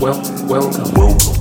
well, welcome, welcome.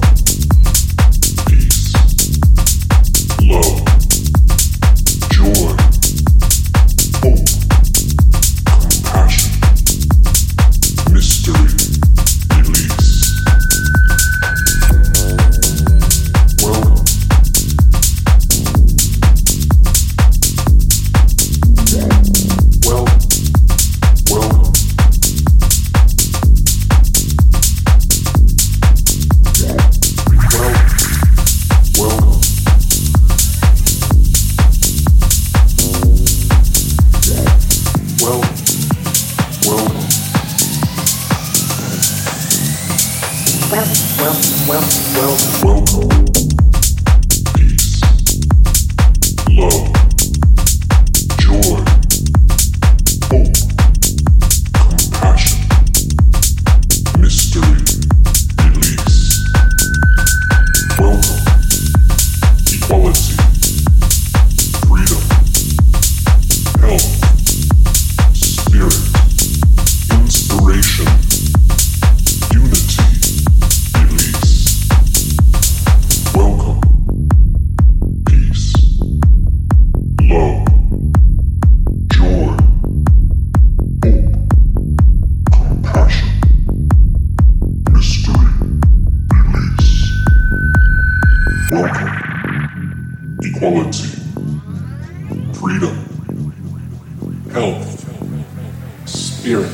health, spirit,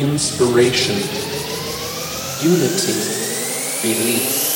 inspiration, unity, belief.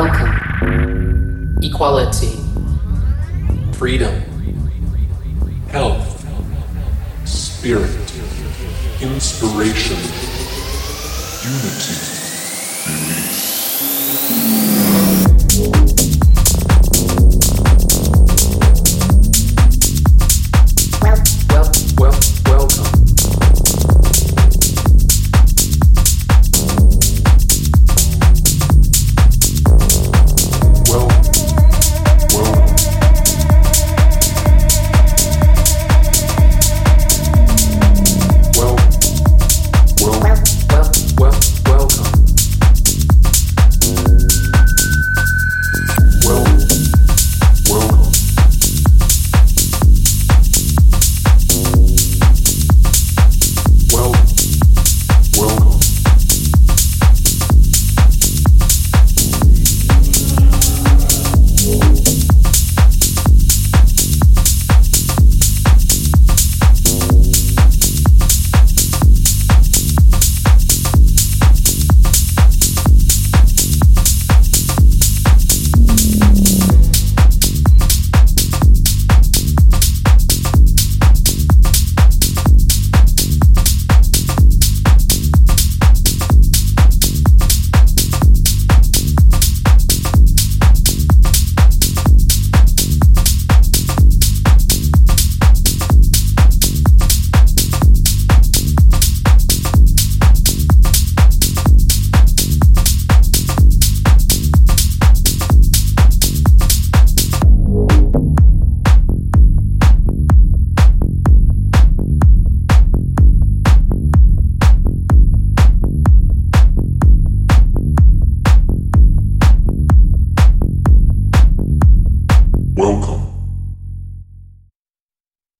Welcome. Equality. Freedom. Health. Spirit. Inspiration. Unity.